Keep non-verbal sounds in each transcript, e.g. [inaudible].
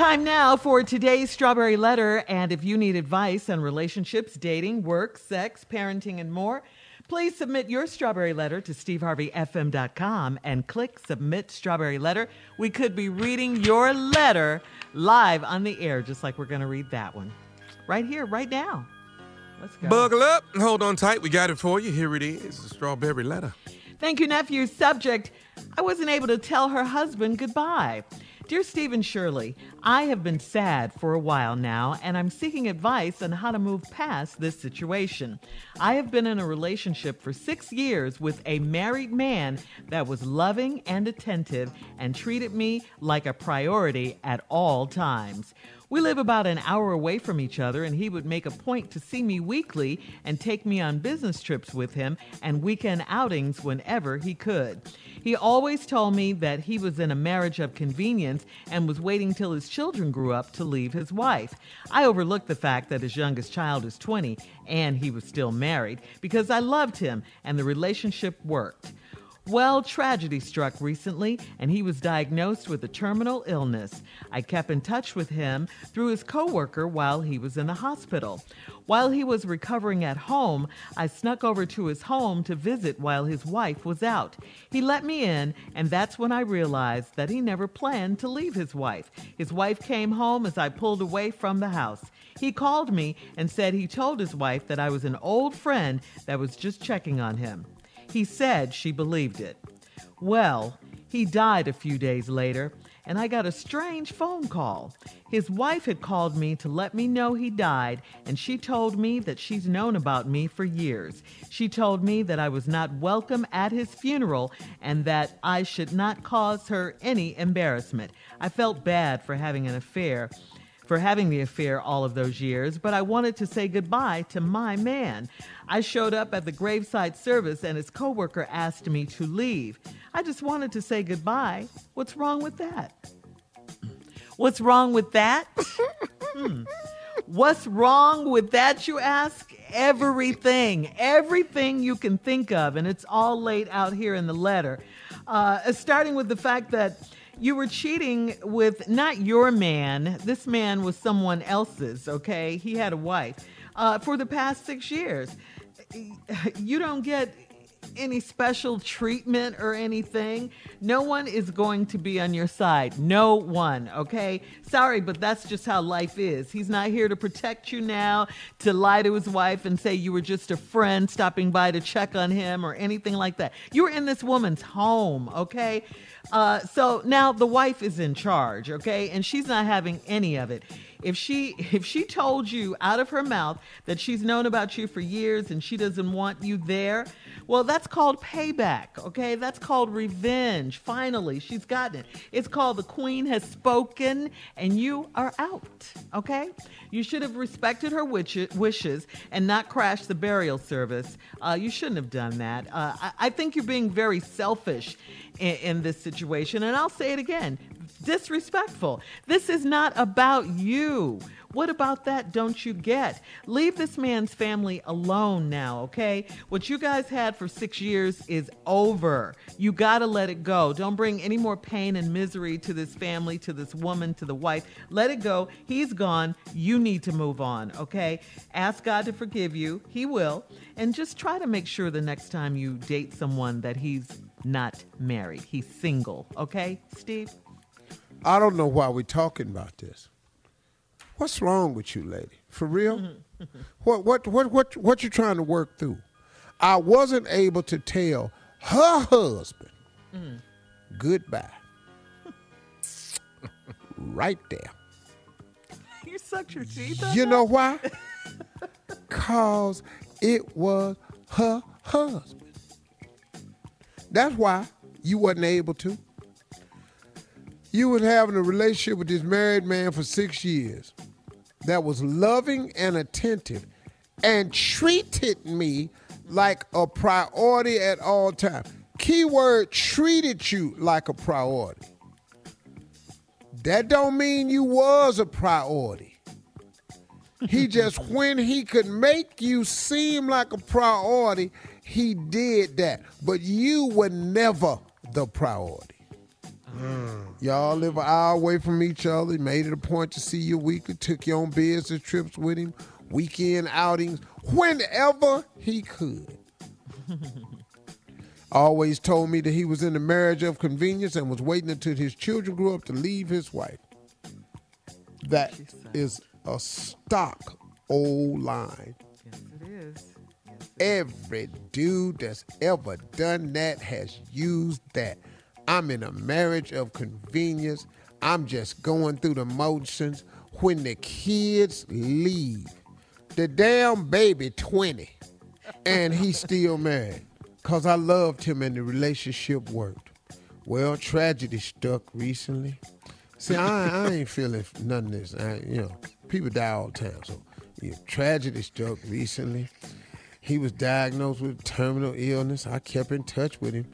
Time now for today's Strawberry Letter. And if you need advice on relationships, dating, work, sex, parenting, and more, please submit your Strawberry Letter to steveharveyfm.com and click Submit Strawberry Letter. We could be reading your letter live on the air, just like we're going to read that one right here, right now. Let's go. Buckle up and hold on tight. We got it for you. Here it is, the Strawberry Letter. Thank you, nephew. Subject I wasn't able to tell her husband goodbye. Dear Steve and Shirley, I have been sad for a while now, and I'm seeking advice on how to move past this situation. I have been in a relationship for six years with a married man that was loving and attentive and treated me like a priority at all times. We live about an hour away from each other, and he would make a point to see me weekly and take me on business trips with him and weekend outings whenever he could. He always told me that he was in a marriage of convenience and was waiting till his children grew up to leave his wife. I overlooked the fact that his youngest child is 20 and he was still married because I loved him and the relationship worked. Well, tragedy struck recently, and he was diagnosed with a terminal illness. I kept in touch with him through his coworker while he was in the hospital. While he was recovering at home, I snuck over to his home to visit while his wife was out. He let me in, and that's when I realized that he never planned to leave his wife. His wife came home as I pulled away from the house. He called me and said he told his wife that I was an old friend that was just checking on him. He said she believed it. Well, he died a few days later, and I got a strange phone call. His wife had called me to let me know he died, and she told me that she's known about me for years. She told me that I was not welcome at his funeral and that I should not cause her any embarrassment. I felt bad for having an affair for having the affair all of those years, but I wanted to say goodbye to my man. I showed up at the graveside service and his coworker asked me to leave. I just wanted to say goodbye. What's wrong with that? What's wrong with that? [laughs] hmm. What's wrong with that, you ask? Everything, everything you can think of, and it's all laid out here in the letter. Uh, starting with the fact that you were cheating with not your man. This man was someone else's, okay? He had a wife uh, for the past six years. You don't get any special treatment or anything. No one is going to be on your side. No one, okay? Sorry, but that's just how life is. He's not here to protect you now, to lie to his wife and say you were just a friend stopping by to check on him or anything like that. You were in this woman's home, okay? Uh, so now the wife is in charge, okay? And she's not having any of it. If she if she told you out of her mouth that she's known about you for years and she doesn't want you there, well, that's called payback, okay? That's called revenge. Finally, she's gotten it. It's called the queen has spoken and you are out, okay? You should have respected her wishes and not crashed the burial service. Uh, you shouldn't have done that. Uh, I, I, think you're being very selfish in, in this situation. And I'll say it again disrespectful. This is not about you. What about that don't you get? Leave this man's family alone now, okay? What you guys had for six years is over. You gotta let it go. Don't bring any more pain and misery to this family, to this woman, to the wife. Let it go. He's gone. You need to move on, okay? Ask God to forgive you. He will. And just try to make sure the next time you date someone that he's not married. He's single. Okay, Steve? I don't know why we're talking about this. What's wrong with you, lady? For real? [laughs] what what what what what you trying to work through? I wasn't able to tell her husband mm. goodbye. [laughs] right there. [laughs] You sucked your teeth. You know why? Cause it was her husband. That's why you wasn't able to. You was having a relationship with this married man for six years that was loving and attentive and treated me like a priority at all times. Keyword treated you like a priority. That don't mean you was a priority. He just [laughs] when he could make you seem like a priority, he did that. But you were never the priority. Y'all live an hour away from each other. He made it a point to see you weekly. Took you on business trips with him, weekend outings, whenever he could. [laughs] Always told me that he was in a marriage of convenience and was waiting until his children grew up to leave his wife. That is a stock old line. Yes, it is. Yes, it Every dude that's ever done that has used that. I'm in a marriage of convenience. I'm just going through the motions. When the kids leave, the damn baby 20, and he's still married. Cause I loved him and the relationship worked. Well, tragedy struck recently. See, I, I ain't feeling none of this. I, you know, people die all the time. So, yeah, tragedy struck recently. He was diagnosed with terminal illness. I kept in touch with him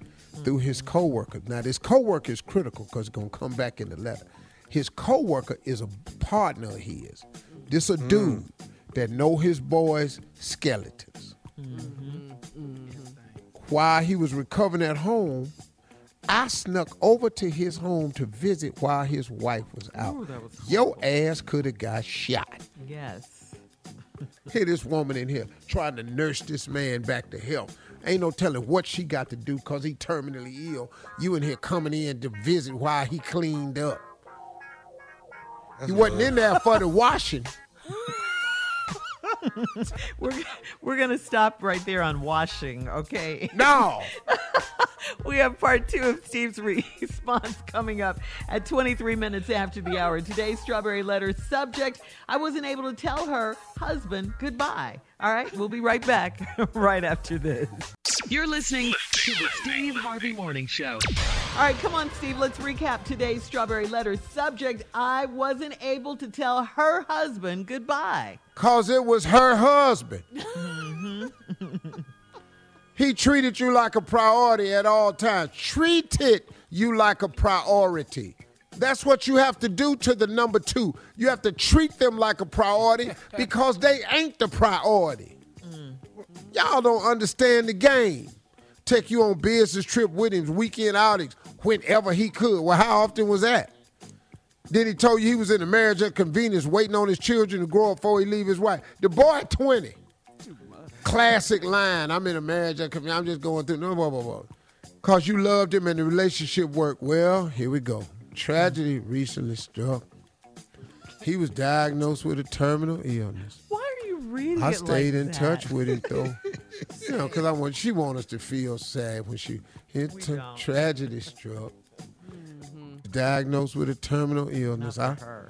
through his coworker. Now, this coworker is critical because it's gonna come back in the letter. His coworker is a partner of his. This a mm. dude that know his boys' skeletons. While he was recovering at home, I snuck over to his home to visit while his wife was out. Ooh, was Your ass could have got shot. Yes. Here, this woman in here trying to nurse this man back to health. Ain't no telling what she got to do because he terminally ill. You in here coming in to visit while he cleaned up. you wasn't in there for the washing. [laughs] We're we're gonna stop right there on washing, okay? No. [laughs] We have part two of Steve's [laughs] response coming up at 23 minutes after the hour. Today's Strawberry Letter subject I wasn't able to tell her husband goodbye. All right, we'll be right back right after this. You're listening to the Steve Harvey Morning Show. All right, come on, Steve. Let's recap today's Strawberry Letter subject I wasn't able to tell her husband goodbye. Cause it was her husband. [laughs] Mm-hmm. he treated you like a priority at all times. Treated you like a priority. That's what you have to do to the number two. You have to treat them like a priority because they ain't the priority. Y'all don't understand the game. Take you on business trip with him, weekend outings, whenever he could. Well, how often was that? Then he told you he was in a marriage at convenience, waiting on his children to grow up before he leave his wife. The boy 20. Classic line. I'm in a marriage of convenience. I'm just going through. No, blah, blah, blah. Cause you loved him and the relationship worked. Well, here we go. Tragedy recently struck. He was diagnosed with a terminal illness. Why are you reading I stayed like in that? touch with him though. [laughs] you know, because I want she want us to feel sad when she it We t- don't. tragedy struck. Mm-hmm. Diagnosed with a terminal illness. I her.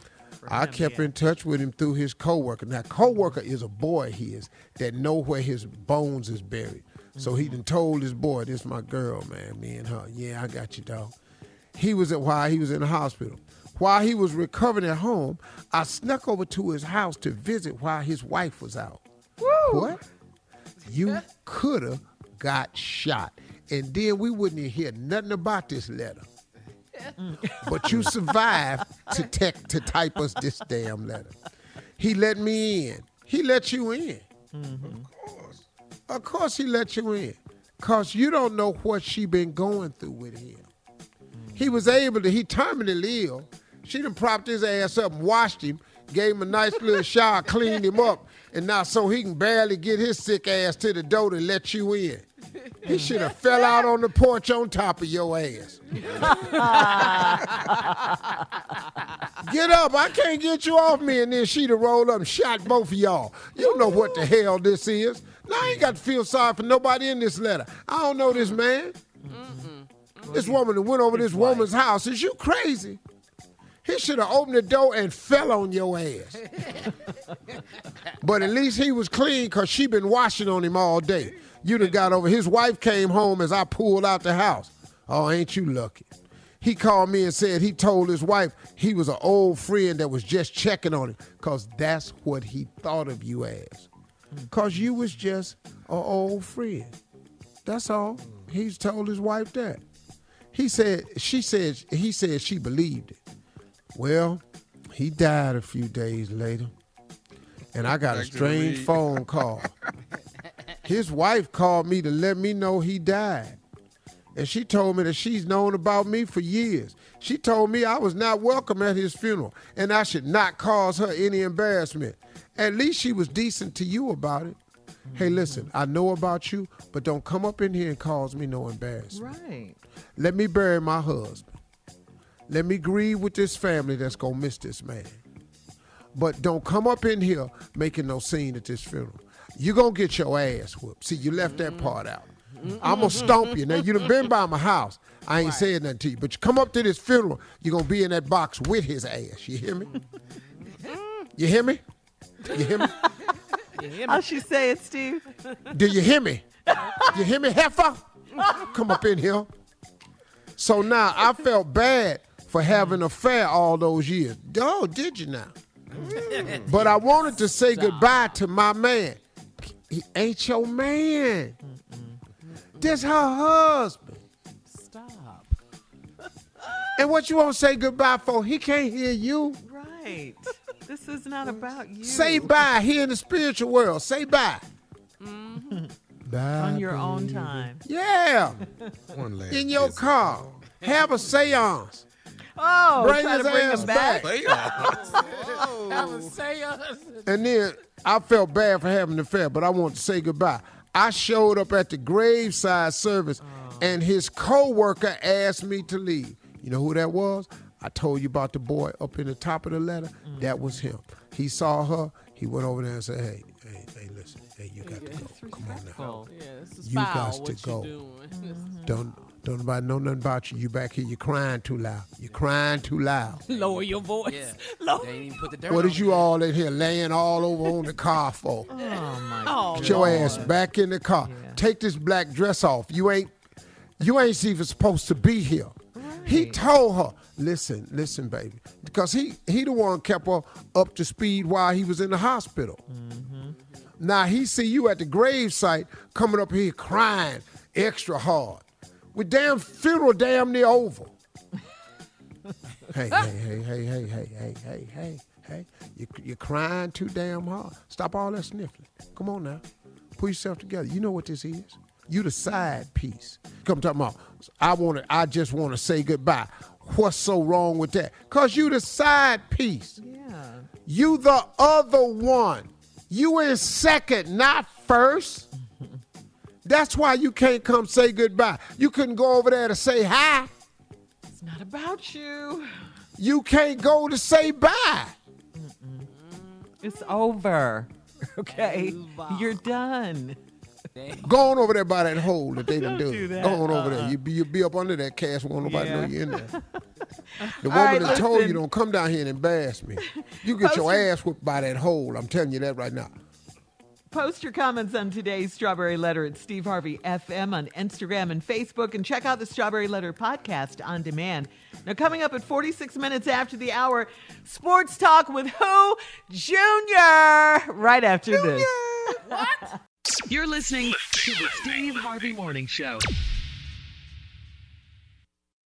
I kept in touch with him through his coworker. Now, coworker is a boy of his that know where his bones is buried. So he mm-hmm. done told his boy, "This my girl, man. Me and her. Yeah, I got you, dog." He was at while he was in the hospital. While he was recovering at home, I snuck over to his house to visit while his wife was out. What? You [laughs] coulda got shot, and then we wouldn't hear nothing about this letter. [laughs] but you survived to tech to type us this damn letter. He let me in. He let you in. Mm-hmm. Of course Of course he let you in. Cause you don't know what she been going through with him. He mm. was able to, he terminally ill. She done propped his ass up and washed him, gave him a nice little shower, cleaned him up, and now so he can barely get his sick ass to the door to let you in. He [laughs] should have fell out on the porch on top of your ass. [laughs] get up. I can't get you off me. And then she'd have rolled up and shot both of y'all. You know what the hell this is. Now I ain't got to feel sorry for nobody in this letter. I don't know this man. This woman that went over this woman's house. Is you crazy? He should have opened the door and fell on your ass. [laughs] but at least he was clean because she been washing on him all day. You done got over. His wife came home as I pulled out the house. Oh, ain't you lucky? He called me and said he told his wife he was an old friend that was just checking on him because that's what he thought of you as. Hmm. Because you was just an old friend. That's all. He's told his wife that. He said, she said, he said she believed it. Well, he died a few days later, and I got a Back to strange phone call. [laughs] His wife called me to let me know he died. And she told me that she's known about me for years. She told me I was not welcome at his funeral and I should not cause her any embarrassment. At least she was decent to you about it. Hey, listen, I know about you, but don't come up in here and cause me no embarrassment. Right. Let me bury my husband. Let me grieve with this family that's gonna miss this man. But don't come up in here making no scene at this funeral. You gonna get your ass whooped. See, you left that part out. I'm gonna stomp you. Now you done been by my house. I ain't saying nothing to you, but you come up to this funeral, you're gonna be in that box with his ass. You hear me? [laughs] You hear me? You hear me? How she say it, Steve? Do you hear me? You hear me, heifer? Come up in here. So now I felt bad for having an affair all those years. Oh, did you now? Mm. But I wanted to say goodbye to my man. He ain't your man. This her husband. Stop. [laughs] And what you want to say goodbye for? He can't hear you. Right. This is not about you. Say bye here in the spiritual world. Say bye. Mm-hmm. Bye. on your own time. Yeah. [laughs] One last In your car. Have a seance. Oh, Bring try to his bring ass him back. back. [laughs] And then I felt bad for having the affair, but I want to say goodbye. I showed up at the graveside service, and his co-worker asked me to leave. You know who that was? I told you about the boy up in the top of the letter. That was him. He saw her. He went over there and said, "Hey, hey, hey, listen. Hey, you got to go. Come on now. Yeah, this is You foul, got to what go. You doing. [laughs] Don't don't nobody know nothing about you. You back here. You crying too loud. You crying too loud. [laughs] Lower your voice. Yeah. [laughs] Lower. They ain't even put the dirt What on is you it. all in here laying all over on the car for? [laughs] Oh my Oh, Get your ass back in the car. Yeah. Take this black dress off. You ain't you ain't even supposed to be here. He told her, listen, listen, baby. Because he he the one kept her up to speed while he was in the hospital. Mm-hmm. Now he see you at the grave site coming up here crying extra hard. With damn funeral damn near over. hey, hey, hey, hey, hey, hey, hey, hey, hey, hey. You, you're crying too damn hard. Stop all that sniffling. Come on now. Put yourself together. You know what this is. You the side piece. Come talking about, I want to, I just want to say goodbye. What's so wrong with that? Cause you the side piece. Yeah. You the other one. You in second, not first. That's why you can't come say goodbye. You couldn't go over there to say hi. It's not about you. You can't go to say bye. It's over. [laughs] Okay. You're done. Go on over there by that hole that they done Don't do. do that. Go on over Uh-uh. there. You be, you be up under that cast. Won't nobody know Yeah. you in there. [laughs] The woman right, that told you don't come down here and embarrass me. You get [laughs] Post your your- ass whipped by that hole. I'm telling you that right now. Post your comments on today's Strawberry Letter at Steve Harvey FM on Instagram and Facebook, and check out the Strawberry Letter podcast on demand. Now, coming up at 46 minutes after the hour, Sports Talk with who? Junior! Right after this. You're listening to the Steve Harvey Morning Show.